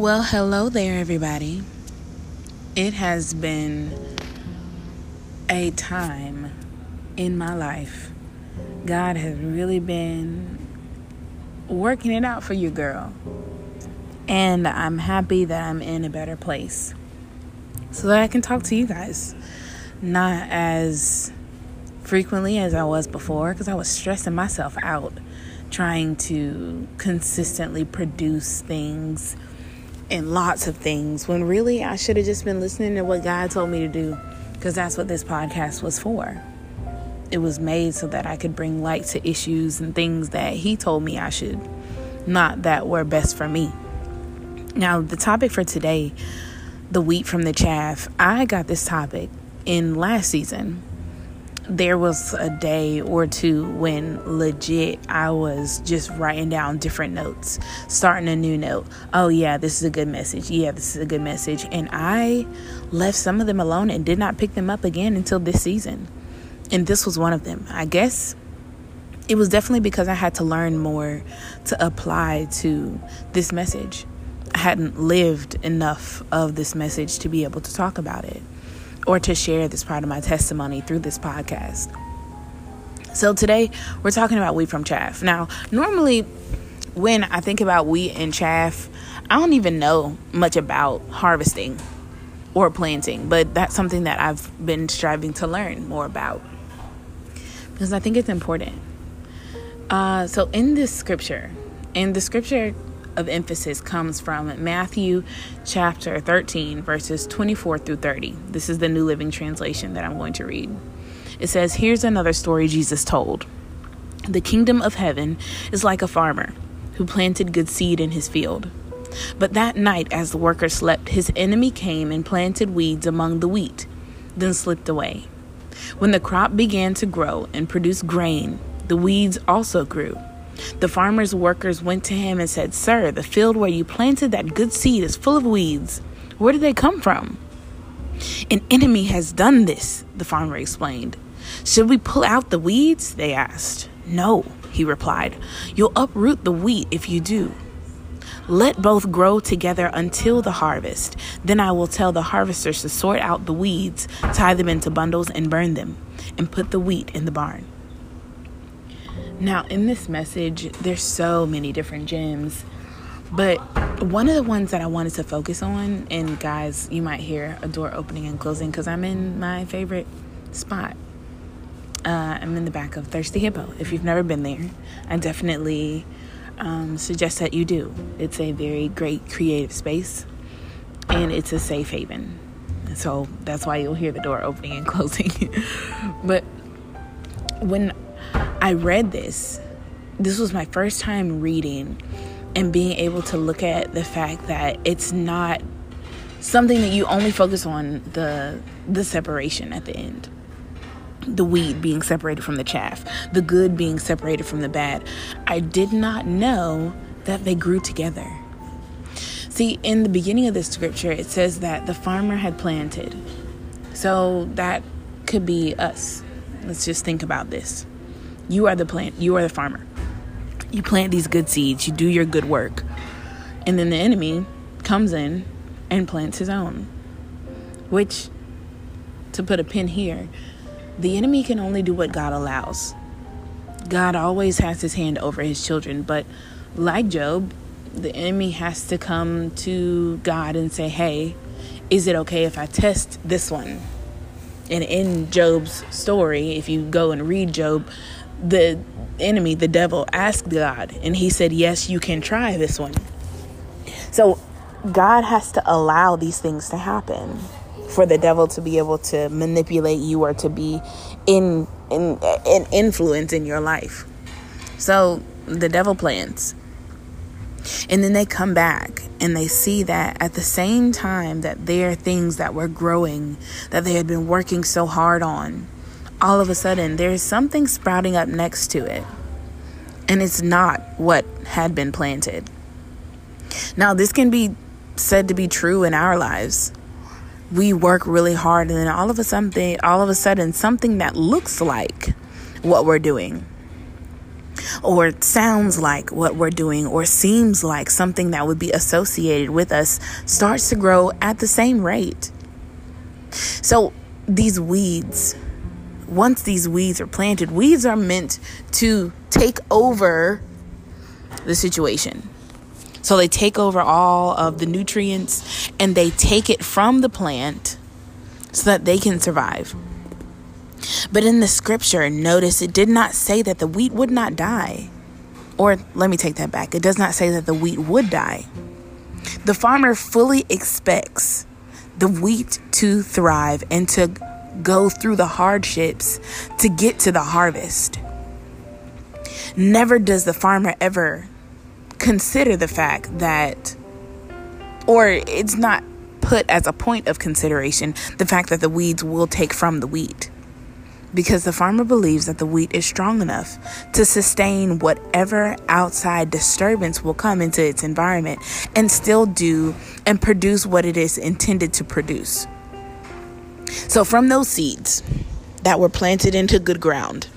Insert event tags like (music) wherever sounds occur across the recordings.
Well, hello there, everybody. It has been a time in my life. God has really been working it out for you, girl. And I'm happy that I'm in a better place so that I can talk to you guys. Not as frequently as I was before because I was stressing myself out trying to consistently produce things and lots of things when really I should have just been listening to what God told me to do because that's what this podcast was for. It was made so that I could bring light to issues and things that He told me I should, not that were best for me. Now, the topic for today, the wheat from the chaff, I got this topic in last season there was a day or two when legit I was just writing down different notes, starting a new note. Oh, yeah, this is a good message. Yeah, this is a good message. And I left some of them alone and did not pick them up again until this season. And this was one of them. I guess it was definitely because I had to learn more to apply to this message. I hadn't lived enough of this message to be able to talk about it or to share this part of my testimony through this podcast. So today we're talking about wheat from chaff. Now, normally when I think about wheat and chaff, I don't even know much about harvesting or planting, but that's something that I've been striving to learn more about because I think it's important. Uh, so, in this scripture, in the scripture of emphasis comes from Matthew chapter 13, verses 24 through 30. This is the New Living Translation that I'm going to read. It says, Here's another story Jesus told. The kingdom of heaven is like a farmer who planted good seed in his field. But that night, as the workers slept, his enemy came and planted weeds among the wheat, then slipped away. When the crop began to grow and produce grain, the weeds also grew. The farmer's workers went to him and said, Sir, the field where you planted that good seed is full of weeds. Where did they come from? An enemy has done this, the farmer explained. Should we pull out the weeds? They asked. No, he replied. You'll uproot the wheat if you do. Let both grow together until the harvest. Then I will tell the harvesters to sort out the weeds, tie them into bundles, and burn them, and put the wheat in the barn. Now, in this message, there's so many different gems, but one of the ones that I wanted to focus on, and guys, you might hear a door opening and closing because I'm in my favorite spot. Uh, I'm in the back of Thirsty Hippo. If you've never been there, I definitely um, suggest that you do. It's a very great creative space, and it's a safe haven. So that's why you'll hear the door opening and (laughs) closing. but when I read this. This was my first time reading and being able to look at the fact that it's not something that you only focus on the the separation at the end. The weed being separated from the chaff, the good being separated from the bad. I did not know that they grew together. See, in the beginning of this scripture, it says that the farmer had planted. So that could be us. Let's just think about this. You are the plant, you are the farmer. You plant these good seeds, you do your good work. And then the enemy comes in and plants his own. Which, to put a pin here, the enemy can only do what God allows. God always has his hand over his children, but like Job, the enemy has to come to God and say, Hey, is it okay if I test this one? And in Job's story, if you go and read Job, the enemy, the devil, asked God, and he said, Yes, you can try this one. So God has to allow these things to happen for the devil to be able to manipulate you or to be in in an influence in your life. So the devil plans. And then they come back and they see that at the same time that there are things that were growing that they had been working so hard on all of a sudden there's something sprouting up next to it. And it's not what had been planted. Now, this can be said to be true in our lives. We work really hard and then all of a something all of a sudden something that looks like what we're doing or sounds like what we're doing or seems like something that would be associated with us starts to grow at the same rate. So these weeds, once these weeds are planted, weeds are meant to take over the situation. So they take over all of the nutrients and they take it from the plant so that they can survive. But in the scripture, notice it did not say that the wheat would not die. Or let me take that back. It does not say that the wheat would die. The farmer fully expects the wheat to thrive and to go through the hardships to get to the harvest. Never does the farmer ever consider the fact that, or it's not put as a point of consideration, the fact that the weeds will take from the wheat. Because the farmer believes that the wheat is strong enough to sustain whatever outside disturbance will come into its environment and still do and produce what it is intended to produce. So, from those seeds that were planted into good ground,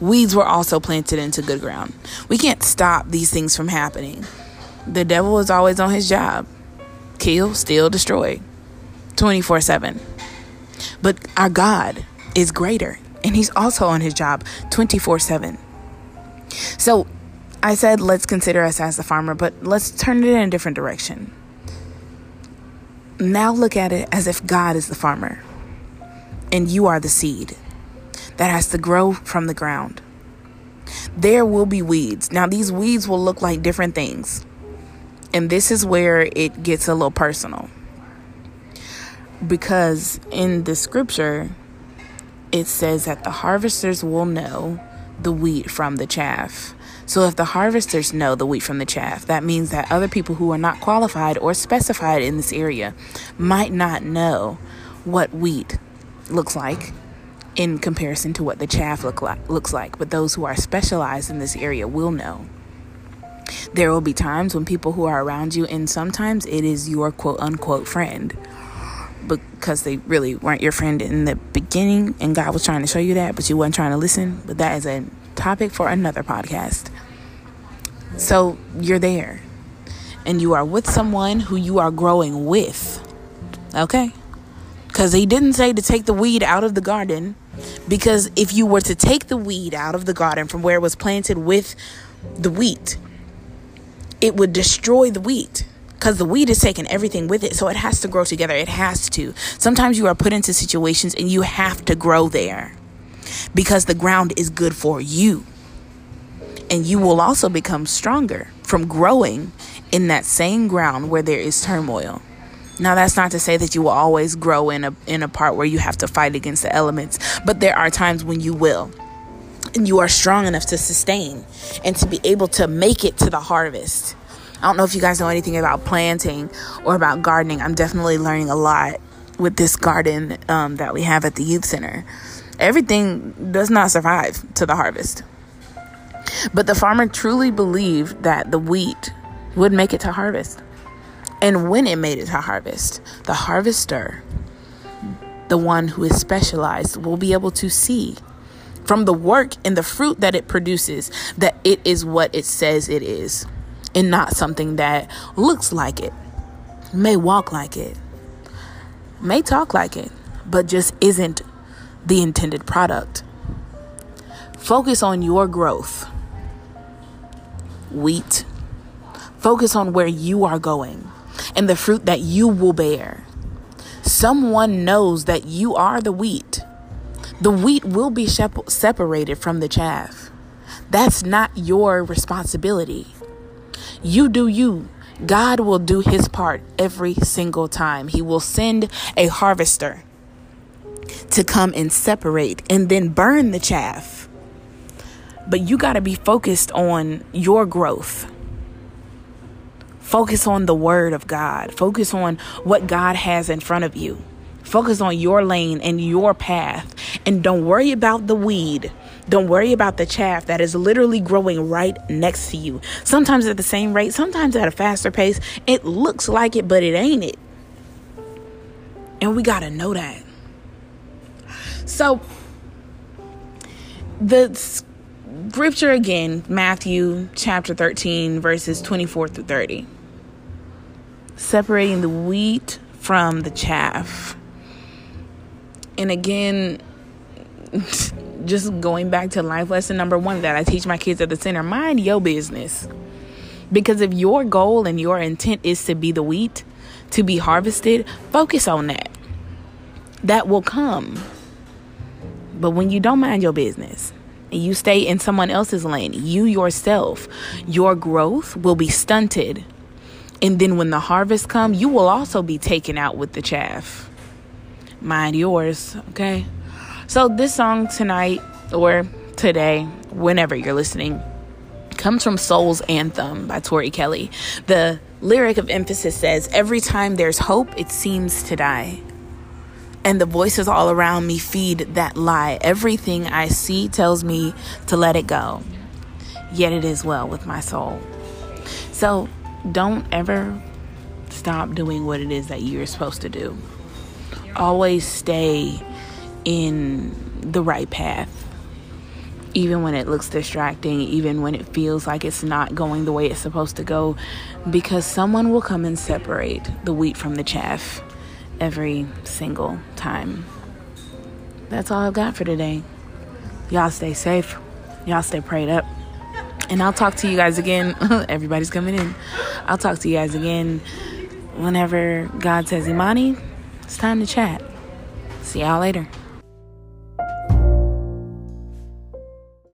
weeds were also planted into good ground. We can't stop these things from happening. The devil is always on his job kill, steal, destroy 24 7. But our God is greater, and He's also on His job 24 7. So I said, let's consider us as the farmer, but let's turn it in a different direction. Now look at it as if God is the farmer, and you are the seed that has to grow from the ground. There will be weeds. Now, these weeds will look like different things. And this is where it gets a little personal. Because in the scripture, it says that the harvesters will know the wheat from the chaff. So if the harvesters know the wheat from the chaff, that means that other people who are not qualified or specified in this area might not know what wheat looks like in comparison to what the chaff look like, looks like, but those who are specialized in this area will know. There will be times when people who are around you, and sometimes it is your quote unquote friend, because they really weren't your friend in the beginning, and God was trying to show you that, but you weren't trying to listen. But that is a topic for another podcast. So you're there, and you are with someone who you are growing with. Okay? Because he didn't say to take the weed out of the garden. Because if you were to take the weed out of the garden from where it was planted with the wheat, it would destroy the wheat because the weed is taking everything with it. So it has to grow together. It has to. Sometimes you are put into situations and you have to grow there because the ground is good for you. And you will also become stronger from growing in that same ground where there is turmoil. Now that's not to say that you will always grow in a in a part where you have to fight against the elements, but there are times when you will. And you are strong enough to sustain and to be able to make it to the harvest. I don't know if you guys know anything about planting or about gardening. I'm definitely learning a lot with this garden um, that we have at the youth center. Everything does not survive to the harvest. But the farmer truly believed that the wheat would make it to harvest. And when it made it to harvest, the harvester, the one who is specialized, will be able to see from the work and the fruit that it produces that it is what it says it is and not something that looks like it, may walk like it, may talk like it, but just isn't the intended product. Focus on your growth. Wheat. Focus on where you are going and the fruit that you will bear. Someone knows that you are the wheat. The wheat will be separated from the chaff. That's not your responsibility. You do you. God will do his part every single time. He will send a harvester to come and separate and then burn the chaff. But you got to be focused on your growth. Focus on the word of God. Focus on what God has in front of you. Focus on your lane and your path. And don't worry about the weed. Don't worry about the chaff that is literally growing right next to you. Sometimes at the same rate, sometimes at a faster pace. It looks like it, but it ain't it. And we got to know that. So, the scripture again, Matthew chapter 13, verses 24 through 30. Separating the wheat from the chaff. And again, (laughs) just going back to life lesson number one that I teach my kids at the center mind your business. Because if your goal and your intent is to be the wheat, to be harvested, focus on that. That will come. But when you don't mind your business, and you stay in someone else's lane, you yourself, your growth will be stunted. And then when the harvest come, you will also be taken out with the chaff. Mind yours, okay? So this song tonight or today, whenever you're listening, comes from Soul's Anthem by Tori Kelly. The lyric of emphasis says, Every time there's hope, it seems to die. And the voices all around me feed that lie. Everything I see tells me to let it go. Yet it is well with my soul. So don't ever stop doing what it is that you're supposed to do. Always stay in the right path even when it looks distracting, even when it feels like it's not going the way it's supposed to go, because someone will come and separate the wheat from the chaff every single time. That's all I've got for today. Y'all stay safe. Y'all stay prayed up. And I'll talk to you guys again. (laughs) Everybody's coming in. I'll talk to you guys again whenever God says, Imani, it's time to chat. See y'all later.